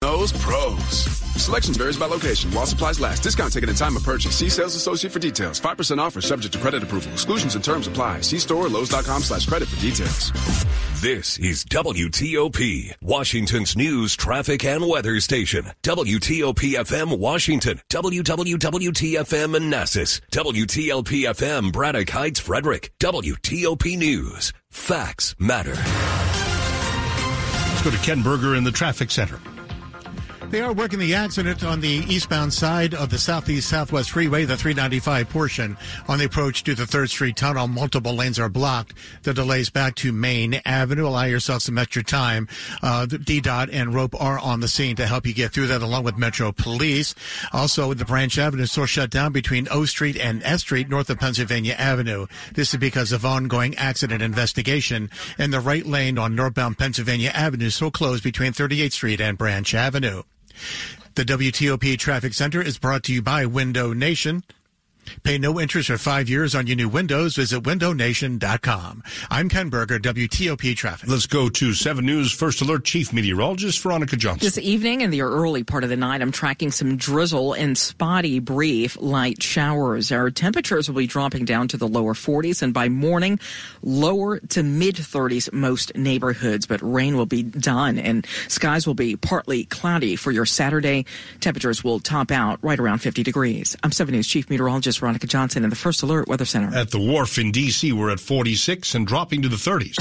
Those pros. Selections varies by location. While supplies last. Discount taken at time of purchase. See sales associate for details. 5% offer subject to credit approval. Exclusions and terms apply. See store or Lowe's.com slash credit for details. This is WTOP, Washington's news, traffic, and weather station. WTOP FM Washington, WWWTFM Manassas, WTLP FM Braddock Heights Frederick, WTOP News. Facts matter. Let's go to Ken Berger in the traffic center. They are working the accident on the eastbound side of the Southeast Southwest Freeway, the 395 portion. On the approach to the 3rd Street Tunnel, multiple lanes are blocked. The delays back to Main Avenue. Allow yourself some extra time. Uh, DDOT and Rope are on the scene to help you get through that along with Metro Police. Also, the Branch Avenue still shut down between O Street and S Street north of Pennsylvania Avenue. This is because of ongoing accident investigation. And the right lane on northbound Pennsylvania Avenue still closed between 38th Street and Branch Avenue. The WTOP Traffic Center is brought to you by Window Nation. Pay no interest for five years on your new windows. Visit windownation.com. I'm Ken Berger, WTOP Traffic. Let's go to 7 News First Alert Chief Meteorologist Veronica Johnson. This evening and the early part of the night, I'm tracking some drizzle and spotty, brief light showers. Our temperatures will be dropping down to the lower 40s, and by morning, lower to mid 30s most neighborhoods. But rain will be done, and skies will be partly cloudy for your Saturday. Temperatures will top out right around 50 degrees. I'm 7 News Chief Meteorologist Veronica Johnson in the First Alert Weather Center. At the wharf in D.C., we're at 46 and dropping to the 30s.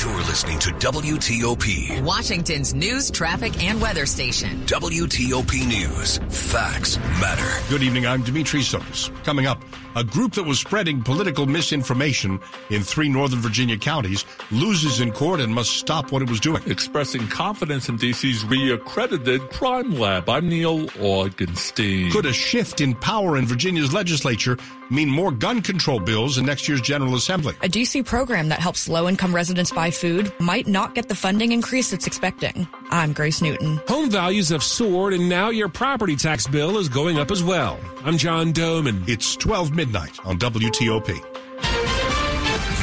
You're listening to WTOP, Washington's news, traffic, and weather station. WTOP News. Facts matter. Good evening. I'm Dimitri Sotis. Coming up, a group that was spreading political misinformation in three Northern Virginia counties loses in court and must stop what it was doing. Expressing confidence in DC's re-accredited crime lab. I'm Neil Augenstein. Could a shift in power in Virginia's legislature mean more gun control bills in next year's General Assembly? A DC program that helps low income residents buy food might not get the funding increase it's expecting. I'm Grace Newton. Home values have soared, and now your property tax bill is going up as well. I'm John Domen. It's 12 midnight on WTOP.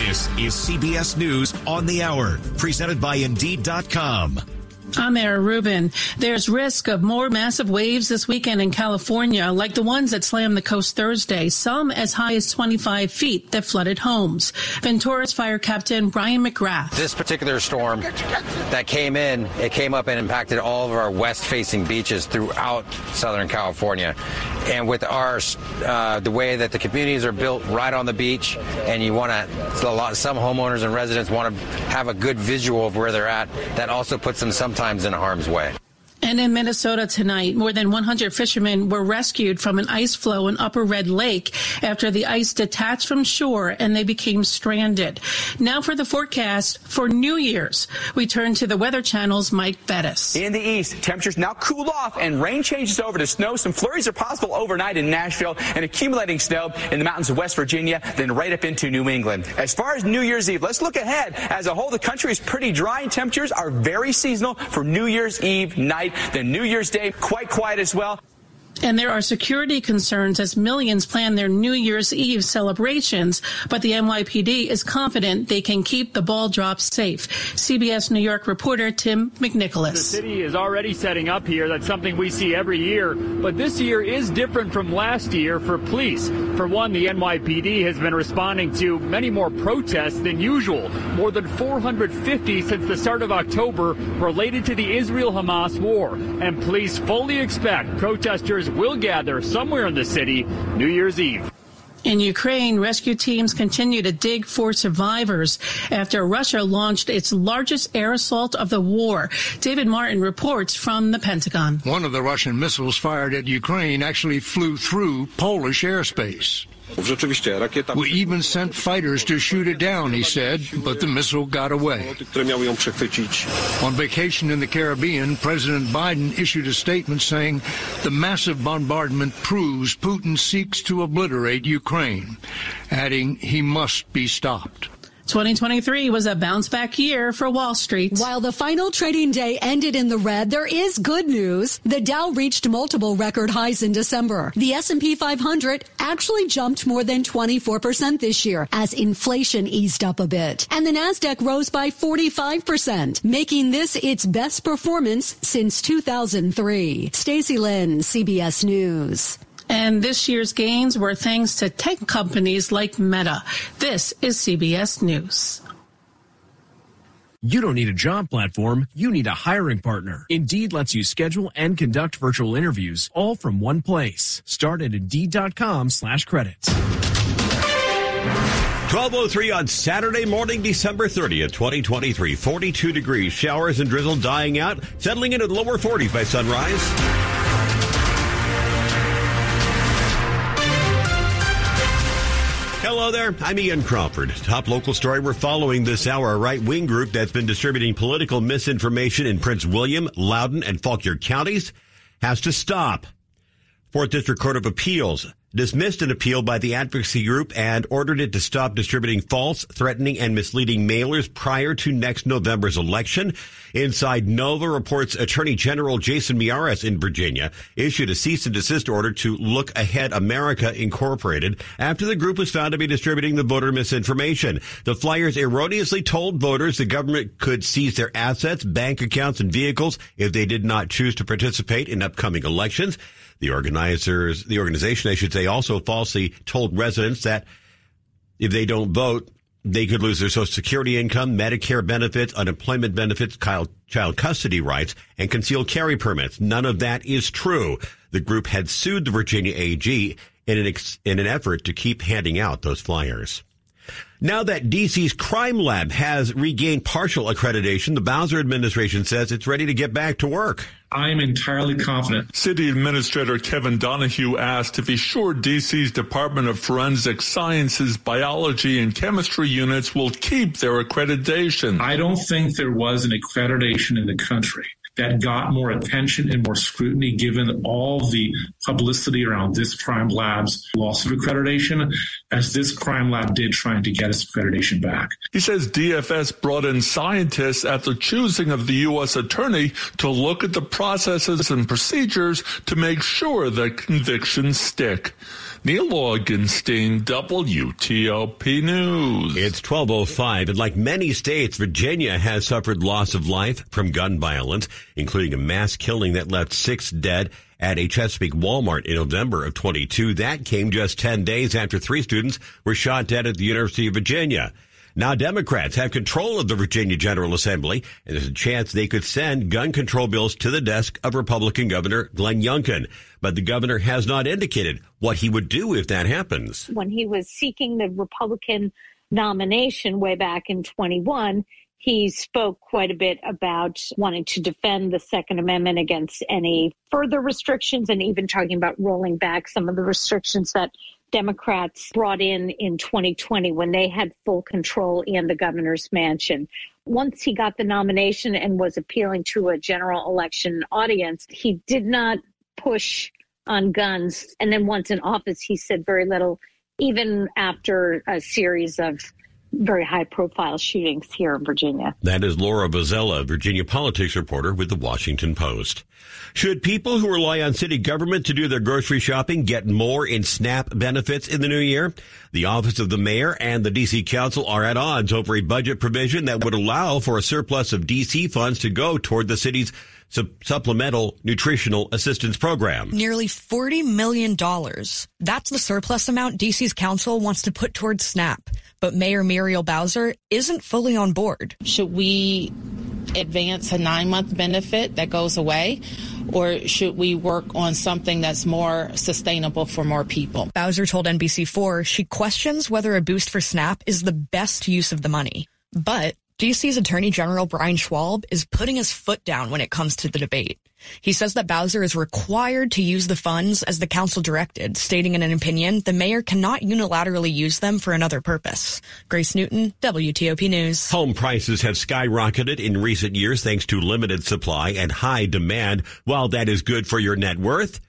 This is CBS News on the Hour, presented by Indeed.com. I'm Era Rubin. There's risk of more massive waves this weekend in California, like the ones that slammed the coast Thursday, some as high as 25 feet that flooded homes. Ventura's fire captain Brian McGrath. This particular storm that came in, it came up and impacted all of our west facing beaches throughout Southern California. And with our, uh, the way that the communities are built right on the beach, and you want to, a lot, some homeowners and residents want to have a good visual of where they're at, that also puts them sometimes in harm's way. And in Minnesota tonight, more than 100 fishermen were rescued from an ice floe in Upper Red Lake after the ice detached from shore and they became stranded. Now for the forecast for New Year's. We turn to the Weather Channel's Mike Bettis. In the east, temperatures now cool off and rain changes over to snow. Some flurries are possible overnight in Nashville and accumulating snow in the mountains of West Virginia, then right up into New England. As far as New Year's Eve, let's look ahead. As a whole, the country is pretty dry and temperatures are very seasonal for New Year's Eve night. Then New Year's Day, quite quiet as well. And there are security concerns as millions plan their New Year's Eve celebrations, but the NYPD is confident they can keep the ball drops safe. CBS New York reporter Tim McNicholas. The city is already setting up here. That's something we see every year, but this year is different from last year for police. For one, the NYPD has been responding to many more protests than usual, more than 450 since the start of October related to the Israel-Hamas war, and police fully expect protesters will gather somewhere in the city New Year's Eve. In Ukraine, rescue teams continue to dig for survivors after Russia launched its largest air assault of the war. David Martin reports from the Pentagon. One of the Russian missiles fired at Ukraine actually flew through Polish airspace. We even sent fighters to shoot it down, he said, but the missile got away. On vacation in the Caribbean, President Biden issued a statement saying the massive bombardment proves Putin seeks to obliterate Ukraine, adding he must be stopped. 2023 was a bounce back year for Wall Street. While the final trading day ended in the red, there is good news. The Dow reached multiple record highs in December. The S&P 500 actually jumped more than 24% this year as inflation eased up a bit. And the Nasdaq rose by 45%, making this its best performance since 2003. Stacy Lynn, CBS News. And this year's gains were thanks to tech companies like Meta. This is CBS News. You don't need a job platform, you need a hiring partner. Indeed lets you schedule and conduct virtual interviews all from one place. Start at Indeed.com slash credits. 1203 on Saturday morning, December 30th, 2023. 42 degrees, showers and drizzle dying out, settling into the lower 40s by sunrise. Hello there. I'm Ian Crawford. Top local story we're following this hour. A right wing group that's been distributing political misinformation in Prince William, Loudoun, and Fauquier counties has to stop. Fourth District Court of Appeals dismissed an appeal by the advocacy group and ordered it to stop distributing false, threatening, and misleading mailers prior to next November's election. Inside Nova reports Attorney General Jason Miyares in Virginia issued a cease and desist order to Look Ahead America Incorporated after the group was found to be distributing the voter misinformation. The flyers erroneously told voters the government could seize their assets, bank accounts, and vehicles if they did not choose to participate in upcoming elections. The organizers, the organization, I should say, also falsely told residents that if they don't vote, they could lose their Social Security income, Medicare benefits, unemployment benefits, child custody rights, and concealed carry permits. None of that is true. The group had sued the Virginia AG in an, ex- in an effort to keep handing out those flyers. Now that DC's crime lab has regained partial accreditation, the Bowser administration says it's ready to get back to work. I am entirely confident. City Administrator Kevin Donahue asked if he's sure DC's Department of Forensic Sciences biology and chemistry units will keep their accreditation. I don't think there was an accreditation in the country that got more attention and more scrutiny given all the publicity around this crime lab's loss of accreditation as this crime lab did trying to get its accreditation back. He says DFS brought in scientists at the choosing of the U.S. attorney to look at the processes and procedures to make sure that convictions stick. Neil Augenstein, WTOP News. It's 1205, and like many states, Virginia has suffered loss of life from gun violence, including a mass killing that left six dead at a Chesapeake Walmart in November of 22. That came just 10 days after three students were shot dead at the University of Virginia. Now Democrats have control of the Virginia General Assembly, and there's a chance they could send gun control bills to the desk of Republican Governor Glenn Youngkin. But the governor has not indicated what he would do if that happens. When he was seeking the Republican nomination way back in 21, he spoke quite a bit about wanting to defend the Second Amendment against any further restrictions and even talking about rolling back some of the restrictions that Democrats brought in in 2020 when they had full control in the governor's mansion. Once he got the nomination and was appealing to a general election audience, he did not push on guns. And then once in office, he said very little, even after a series of very high profile shootings here in Virginia. That is Laura Vozzella, Virginia politics reporter with the Washington Post. Should people who rely on city government to do their grocery shopping get more in SNAP benefits in the new year? The office of the mayor and the DC council are at odds over a budget provision that would allow for a surplus of DC funds to go toward the city's supplemental nutritional assistance program. Nearly $40 million. That's the surplus amount DC's council wants to put towards SNAP. But Mayor Muriel Bowser isn't fully on board. Should we advance a nine month benefit that goes away? Or should we work on something that's more sustainable for more people? Bowser told NBC4 she questions whether a boost for SNAP is the best use of the money. But DC's Attorney General Brian Schwalb is putting his foot down when it comes to the debate. He says that Bowser is required to use the funds as the council directed, stating in an opinion the mayor cannot unilaterally use them for another purpose. Grace Newton, WTOP News. Home prices have skyrocketed in recent years thanks to limited supply and high demand. While that is good for your net worth,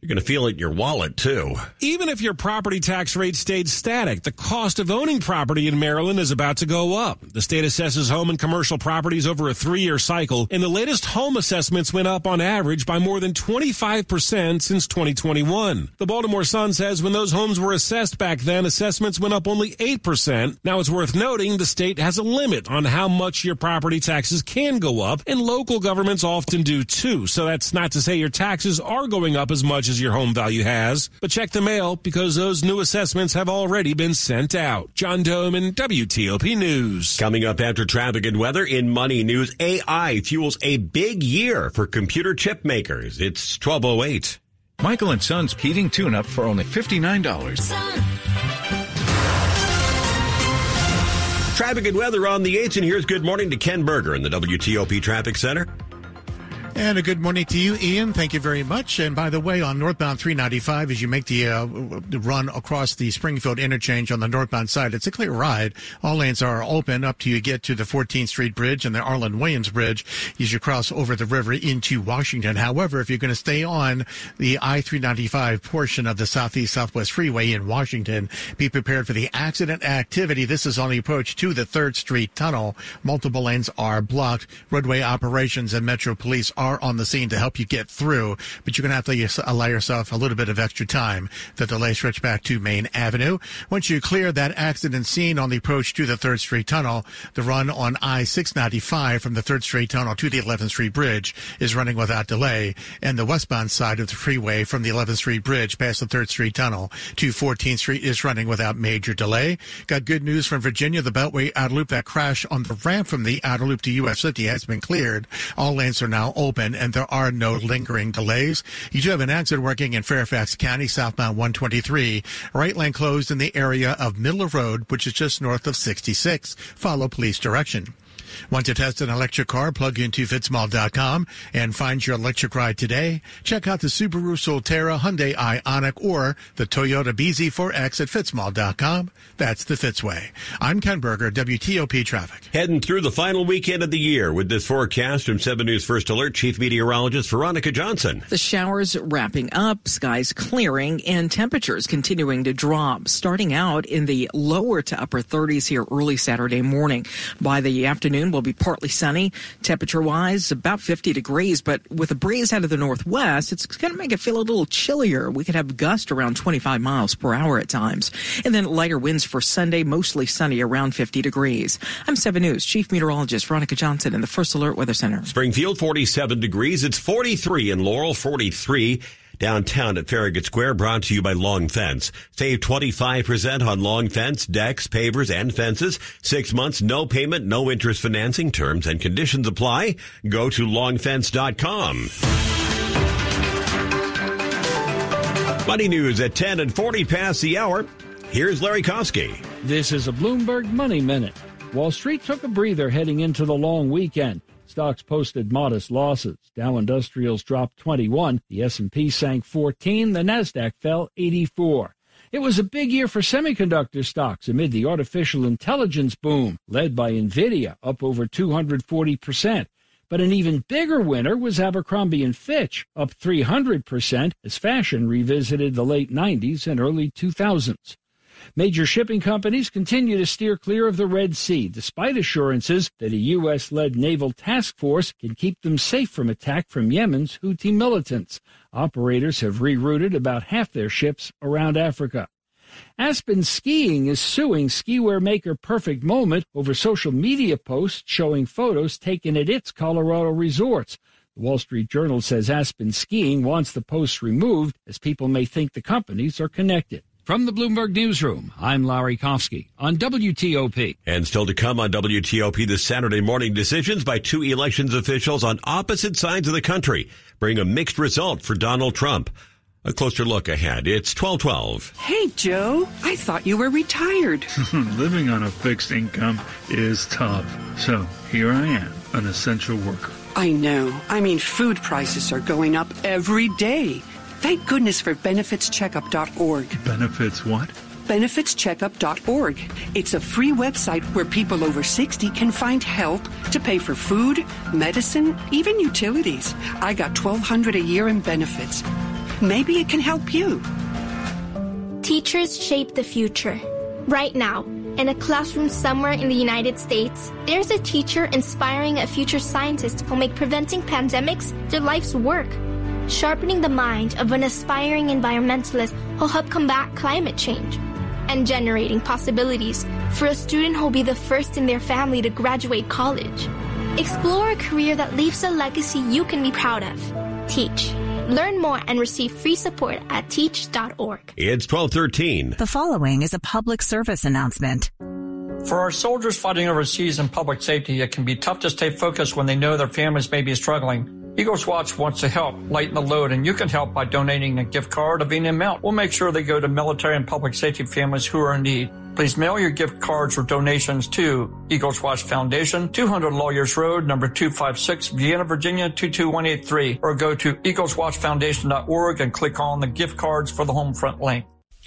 You're going to feel it in your wallet, too. Even if your property tax rate stayed static, the cost of owning property in Maryland is about to go up. The state assesses home and commercial properties over a three year cycle, and the latest home assessments went up on average by more than 25% since 2021. The Baltimore Sun says when those homes were assessed back then, assessments went up only 8%. Now it's worth noting the state has a limit on how much your property taxes can go up, and local governments often do too. So that's not to say your taxes are going up as much as your home value has. But check the mail because those new assessments have already been sent out. John Domen WTOP News. Coming up after traffic and weather in Money News, AI fuels a big year for computer chip makers. It's 1208. Michael and Son's heating tune up for only $59. Traffic and weather on the 8th, and here's good morning to Ken Berger in the WTOP Traffic Center. And a good morning to you, Ian. Thank you very much. And by the way, on northbound 395, as you make the, uh, run across the Springfield interchange on the northbound side, it's a clear ride. All lanes are open up to you get to the 14th Street Bridge and the Arland Williams Bridge as you cross over the river into Washington. However, if you're going to stay on the I-395 portion of the Southeast Southwest Freeway in Washington, be prepared for the accident activity. This is on the approach to the 3rd Street Tunnel. Multiple lanes are blocked. Roadway operations and Metro Police are are on the scene to help you get through, but you're going to have to allow yourself a little bit of extra time. The delay stretch back to Main Avenue. Once you clear that accident scene on the approach to the 3rd Street Tunnel, the run on I-695 from the 3rd Street Tunnel to the 11th Street Bridge is running without delay, and the westbound side of the freeway from the 11th Street Bridge past the 3rd Street Tunnel to 14th Street is running without major delay. Got good news from Virginia. The Beltway outer loop, that crash on the ramp from the outer loop to US 50 has been cleared. All lanes are now open open and there are no lingering delays. You do have an exit working in Fairfax County, southbound 123. Right lane closed in the area of Miller Road, which is just north of 66. Follow police direction. Want to test an electric car? Plug into fitzmall.com and find your electric ride today. Check out the Subaru Solterra, Hyundai Ioniq, or the Toyota BZ4X at fitzmall.com. That's the Fitzway. I'm Ken Berger, WTOP Traffic. Heading through the final weekend of the year with this forecast from 7 News First Alert Chief Meteorologist Veronica Johnson. The showers wrapping up, skies clearing, and temperatures continuing to drop, starting out in the lower to upper 30s here early Saturday morning. By the afternoon, will be partly sunny. Temperature wise, about 50 degrees, but with a breeze out of the northwest, it's going to make it feel a little chillier. We could have gusts around 25 miles per hour at times. And then lighter winds for Sunday, mostly sunny around 50 degrees. I'm 7 News Chief Meteorologist Veronica Johnson in the First Alert Weather Center. Springfield, 47 degrees. It's 43 in Laurel, 43 downtown at Farragut Square, brought to you by Long Fence. Save 25% on Long Fence, decks, pavers, and fences. Six months, no payment, no interest financing. Terms and conditions apply. Go to longfence.com. Money news at 10 and 40 past the hour. Here's Larry Kofsky. This is a Bloomberg Money Minute. Wall Street took a breather heading into the long weekend. Stocks posted modest losses. Dow Industrials dropped 21, the S&P sank 14, the Nasdaq fell 84. It was a big year for semiconductor stocks amid the artificial intelligence boom, led by Nvidia, up over 240%. But an even bigger winner was Abercrombie and Fitch, up 300% as fashion revisited the late 90s and early 2000s. Major shipping companies continue to steer clear of the Red Sea, despite assurances that a U.S. led naval task force can keep them safe from attack from Yemen's Houthi militants. Operators have rerouted about half their ships around Africa. Aspen Skiing is suing skiwear maker Perfect Moment over social media posts showing photos taken at its Colorado resorts. The Wall Street Journal says Aspen Skiing wants the posts removed as people may think the companies are connected. From the Bloomberg Newsroom, I'm Larry Kofsky on WTOP. And still to come on WTOP this Saturday morning, decisions by two elections officials on opposite sides of the country bring a mixed result for Donald Trump. A closer look ahead. It's 1212. Hey, Joe. I thought you were retired. Living on a fixed income is tough. So here I am, an essential worker. I know. I mean, food prices are going up every day. Thank goodness for benefitscheckup.org. Benefits what? Benefitscheckup.org. It's a free website where people over 60 can find help to pay for food, medicine, even utilities. I got 1200 a year in benefits. maybe it can help you. Teachers shape the future. Right now, in a classroom somewhere in the United States, there's a teacher inspiring a future scientist who'll make preventing pandemics their life's work. Sharpening the mind of an aspiring environmentalist who'll help combat climate change. And generating possibilities for a student who'll be the first in their family to graduate college. Explore a career that leaves a legacy you can be proud of. Teach. Learn more and receive free support at teach.org. It's 1213. The following is a public service announcement. For our soldiers fighting overseas in public safety, it can be tough to stay focused when they know their families may be struggling. Eagles Watch wants to help lighten the load, and you can help by donating a gift card of any amount. We'll make sure they go to military and public safety families who are in need. Please mail your gift cards or donations to Eagles Watch Foundation, 200 Lawyers Road, number 256, Vienna, Virginia, 22183, or go to eagleswatchfoundation.org and click on the gift cards for the home front link.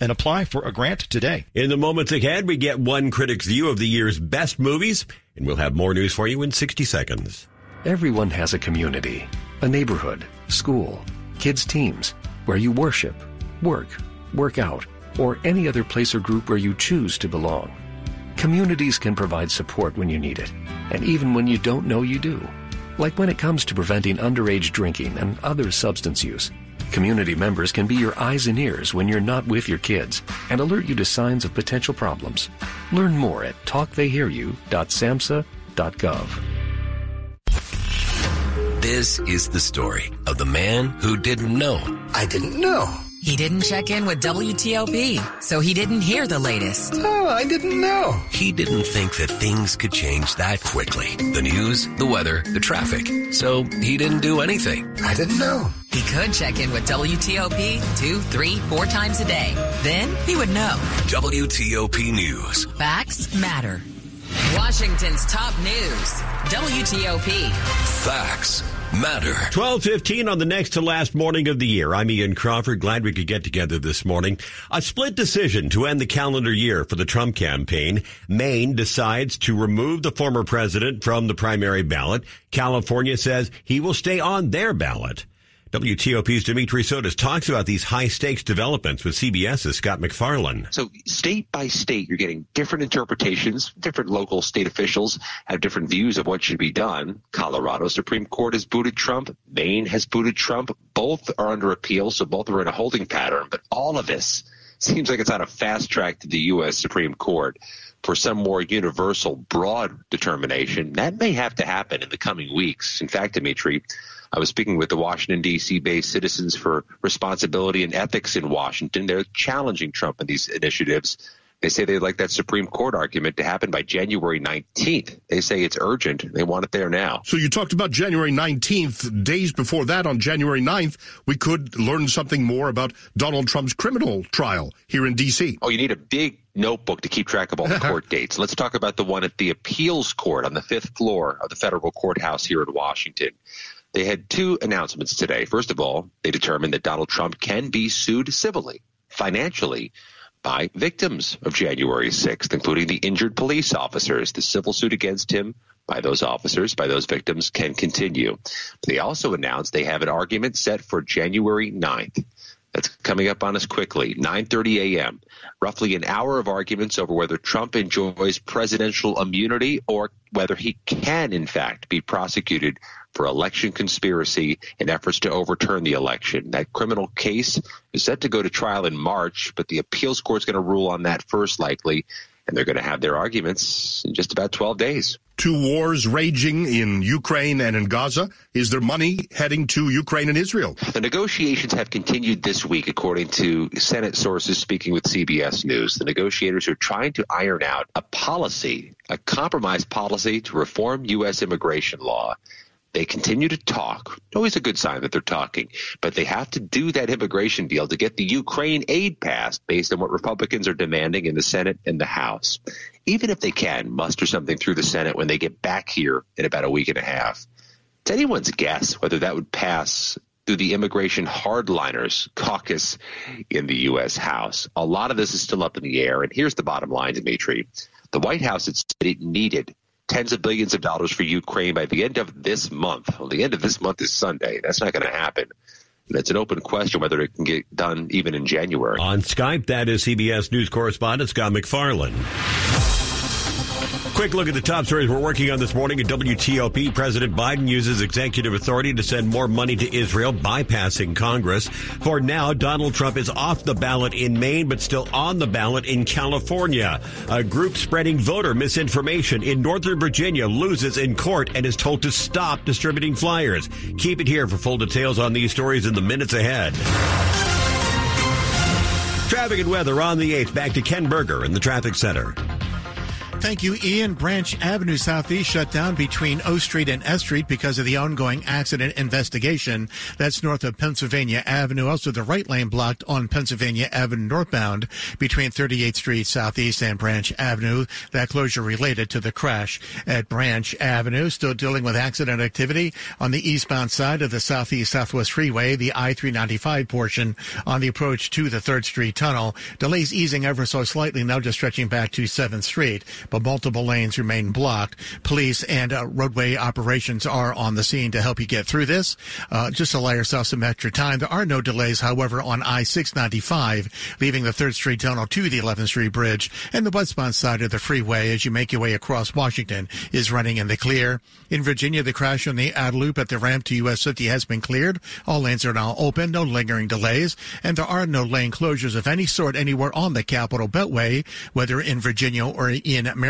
and apply for a grant today. In the moments ahead, we get one critic's view of the year's best movies, and we'll have more news for you in 60 seconds. Everyone has a community, a neighborhood, school, kids' teams, where you worship, work, work out, or any other place or group where you choose to belong. Communities can provide support when you need it, and even when you don't know you do. Like when it comes to preventing underage drinking and other substance use. Community members can be your eyes and ears when you're not with your kids and alert you to signs of potential problems. Learn more at talktheyhearyou.samhsa.gov. This is the story of the man who didn't know. I didn't know. He didn't check in with WTOP, so he didn't hear the latest. Oh, I didn't know. He didn't think that things could change that quickly. The news, the weather, the traffic. So he didn't do anything. I didn't know. He could check in with WTOP two, three, four times a day. Then he would know. WTOP News. Facts matter. Washington's top news. WTOP. Facts matter. 1215 on the next to last morning of the year. I'm Ian Crawford. Glad we could get together this morning. A split decision to end the calendar year for the Trump campaign. Maine decides to remove the former president from the primary ballot. California says he will stay on their ballot. WTOP's Dimitri Sotis talks about these high stakes developments with CBS's Scott MacFarlane. So state by state, you're getting different interpretations. Different local state officials have different views of what should be done. Colorado Supreme Court has booted Trump. Maine has booted Trump. Both are under appeal, so both are in a holding pattern. But all of this seems like it's on a fast track to the U.S. Supreme Court for some more universal, broad determination. That may have to happen in the coming weeks. In fact, Dimitri, I was speaking with the Washington, D.C. based Citizens for Responsibility and Ethics in Washington. They're challenging Trump in these initiatives. They say they'd like that Supreme Court argument to happen by January 19th. They say it's urgent. They want it there now. So you talked about January 19th. Days before that, on January 9th, we could learn something more about Donald Trump's criminal trial here in D.C. Oh, you need a big notebook to keep track of all the court dates. Let's talk about the one at the appeals court on the fifth floor of the federal courthouse here in Washington. They had two announcements today. First of all, they determined that Donald Trump can be sued civilly, financially, by victims of January 6th, including the injured police officers. The civil suit against him by those officers, by those victims, can continue. They also announced they have an argument set for January 9th. That's coming up on us quickly. 9:30 a.m. Roughly an hour of arguments over whether Trump enjoys presidential immunity or whether he can in fact be prosecuted for election conspiracy and efforts to overturn the election. That criminal case is set to go to trial in March, but the appeals court is going to rule on that first likely and they're going to have their arguments in just about 12 days. Two wars raging in Ukraine and in Gaza. Is there money heading to Ukraine and Israel? The negotiations have continued this week, according to Senate sources speaking with CBS News. The negotiators are trying to iron out a policy, a compromise policy to reform U.S. immigration law They continue to talk. Always a good sign that they're talking, but they have to do that immigration deal to get the Ukraine aid passed based on what Republicans are demanding in the Senate and the House. Even if they can muster something through the Senate when they get back here in about a week and a half, it's anyone's guess whether that would pass through the immigration hardliners caucus in the U.S. House. A lot of this is still up in the air. And here's the bottom line, Dimitri. The White House had said it needed tens of billions of dollars for Ukraine by the end of this month. Well, the end of this month is Sunday. That's not going to happen. It's an open question whether it can get done even in January. On Skype, that is CBS News correspondent Scott MacFarlane. Quick look at the top stories we're working on this morning at WTOP. President Biden uses executive authority to send more money to Israel, bypassing Congress. For now, Donald Trump is off the ballot in Maine, but still on the ballot in California. A group spreading voter misinformation in Northern Virginia loses in court and is told to stop distributing flyers. Keep it here for full details on these stories in the minutes ahead. Traffic and weather on the 8th. Back to Ken Berger in the traffic center. Thank you, Ian. Branch Avenue Southeast shut down between O Street and S Street because of the ongoing accident investigation. That's north of Pennsylvania Avenue. Also, the right lane blocked on Pennsylvania Avenue northbound between 38th Street Southeast and Branch Avenue. That closure related to the crash at Branch Avenue. Still dealing with accident activity on the eastbound side of the Southeast Southwest Freeway, the I-395 portion on the approach to the 3rd Street Tunnel. Delays easing ever so slightly now just stretching back to 7th Street but multiple lanes remain blocked. Police and uh, roadway operations are on the scene to help you get through this. Uh, just allow yourself some extra time. There are no delays, however, on I-695, leaving the 3rd Street Tunnel to the 11th Street Bridge, and the westbound side of the freeway as you make your way across Washington is running in the clear. In Virginia, the crash on the outer loop at the ramp to US 50 has been cleared. All lanes are now open, no lingering delays, and there are no lane closures of any sort anywhere on the Capital Beltway, whether in Virginia or in Maryland.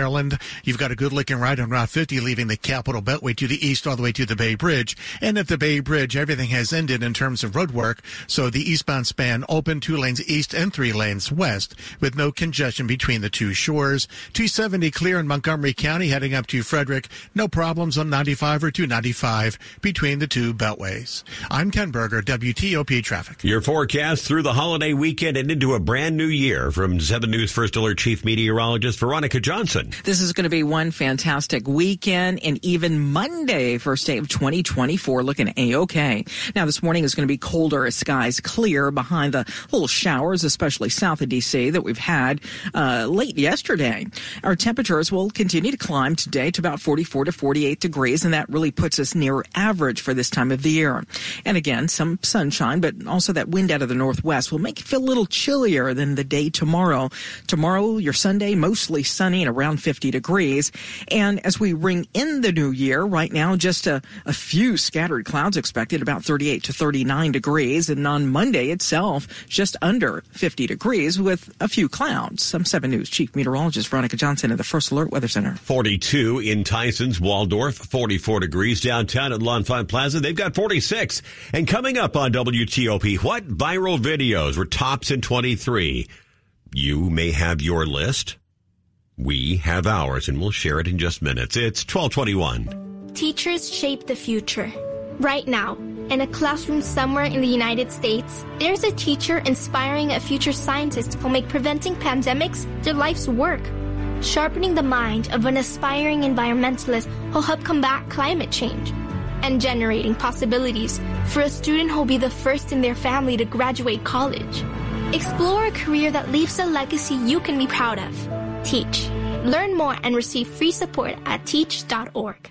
You've got a good looking ride on Route 50 leaving the Capital Beltway to the east all the way to the Bay Bridge. And at the Bay Bridge, everything has ended in terms of road work. So the eastbound span open two lanes east and three lanes west with no congestion between the two shores. 270 clear in Montgomery County heading up to Frederick. No problems on 95 or 295 between the two beltways. I'm Ken Berger, WTOP Traffic. Your forecast through the holiday weekend and into a brand new year from 7 News First Alert Chief Meteorologist Veronica Johnson. This is going to be one fantastic weekend and even Monday, first day of 2024, looking A-OK. Now, this morning is going to be colder as skies clear behind the little showers, especially south of D.C. that we've had uh, late yesterday. Our temperatures will continue to climb today to about 44 to 48 degrees, and that really puts us near average for this time of the year. And again, some sunshine, but also that wind out of the northwest will make it feel a little chillier than the day tomorrow. Tomorrow, your Sunday, mostly sunny and around 50 degrees. And as we ring in the new year, right now, just a, a few scattered clouds expected, about 38 to 39 degrees. And on Monday itself, just under 50 degrees with a few clouds. Some 7 News Chief Meteorologist Veronica Johnson at the First Alert Weather Center. 42 in Tyson's, Waldorf, 44 degrees downtown at L'Enfant Plaza. They've got 46. And coming up on WTOP, what viral videos were tops in 23? You may have your list. We have ours, and we'll share it in just minutes. It's 1221. Teachers shape the future. Right now, in a classroom somewhere in the United States, there's a teacher inspiring a future scientist who'll make preventing pandemics their life's work. Sharpening the mind of an aspiring environmentalist who'll help combat climate change. And generating possibilities for a student who'll be the first in their family to graduate college. Explore a career that leaves a legacy you can be proud of. Teach. Learn more and receive free support at teach.org.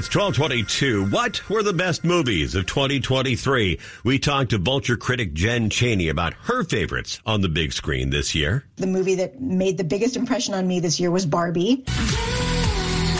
It's 1222. What were the best movies of 2023? We talked to Vulture critic Jen Chaney about her favorites on the big screen this year. The movie that made the biggest impression on me this year was Barbie.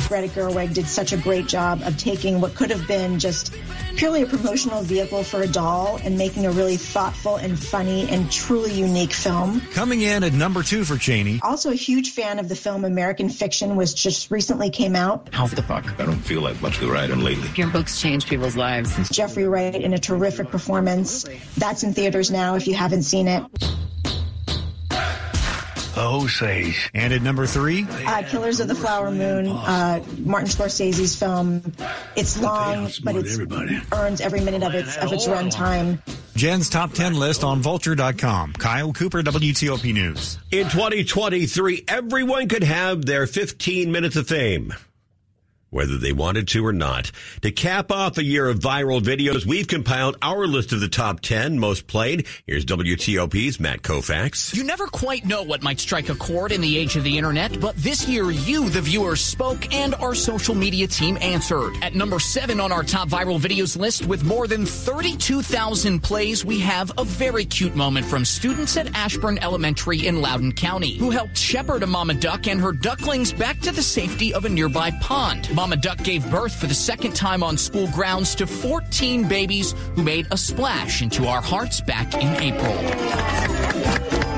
Greta Gerwig did such a great job of taking what could have been just purely a promotional vehicle for a doll and making a really thoughtful and funny and truly unique film. Coming in at number two for Chaney. Also a huge fan of the film American Fiction, which just recently came out. How the fuck? I don't feel like much of the writing lately. Your books change people's lives. Jeffrey Wright in a terrific performance. That's in theaters now if you haven't seen it. Osage. And at number three? Uh, Killers of the Flower Moon, uh, Martin Scorsese's film. It's long, but it earns every minute of its of its runtime. Jen's top 10 list on vulture.com. Kyle Cooper, WTOP News. In 2023, everyone could have their 15 minutes of fame. Whether they wanted to or not. To cap off a year of viral videos, we've compiled our list of the top 10 most played. Here's WTOP's Matt Koufax. You never quite know what might strike a chord in the age of the internet, but this year you, the viewers, spoke and our social media team answered. At number seven on our top viral videos list with more than 32,000 plays, we have a very cute moment from students at Ashburn Elementary in Loudoun County who helped shepherd a mama duck and her ducklings back to the safety of a nearby pond. Mama Duck gave birth for the second time on school grounds to 14 babies who made a splash into our hearts back in April.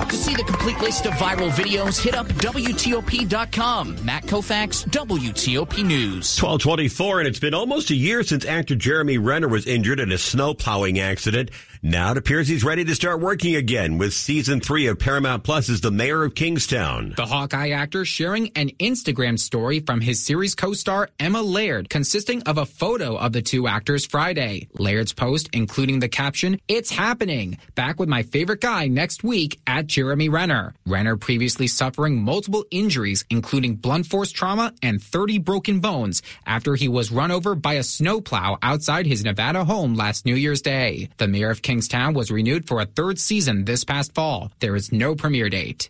To see the complete list of viral videos, hit up WTOP.com. Matt Koufax, WTOP News. 1224, and it's been almost a year since actor Jeremy Renner was injured in a snow plowing accident. Now it appears he's ready to start working again with season three of Paramount Plus as the mayor of Kingstown. The Hawkeye actor sharing an Instagram story from his series co-star Emma Laird, consisting of a photo of the two actors Friday. Laird's post, including the caption, It's happening! Back with my favorite guy next week at Jeremy Renner. Renner previously suffering multiple injuries, including blunt force trauma and 30 broken bones after he was run over by a snowplow outside his Nevada home last New Year's Day. The mayor of Kingstown was renewed for a third season this past fall. There is no premiere date.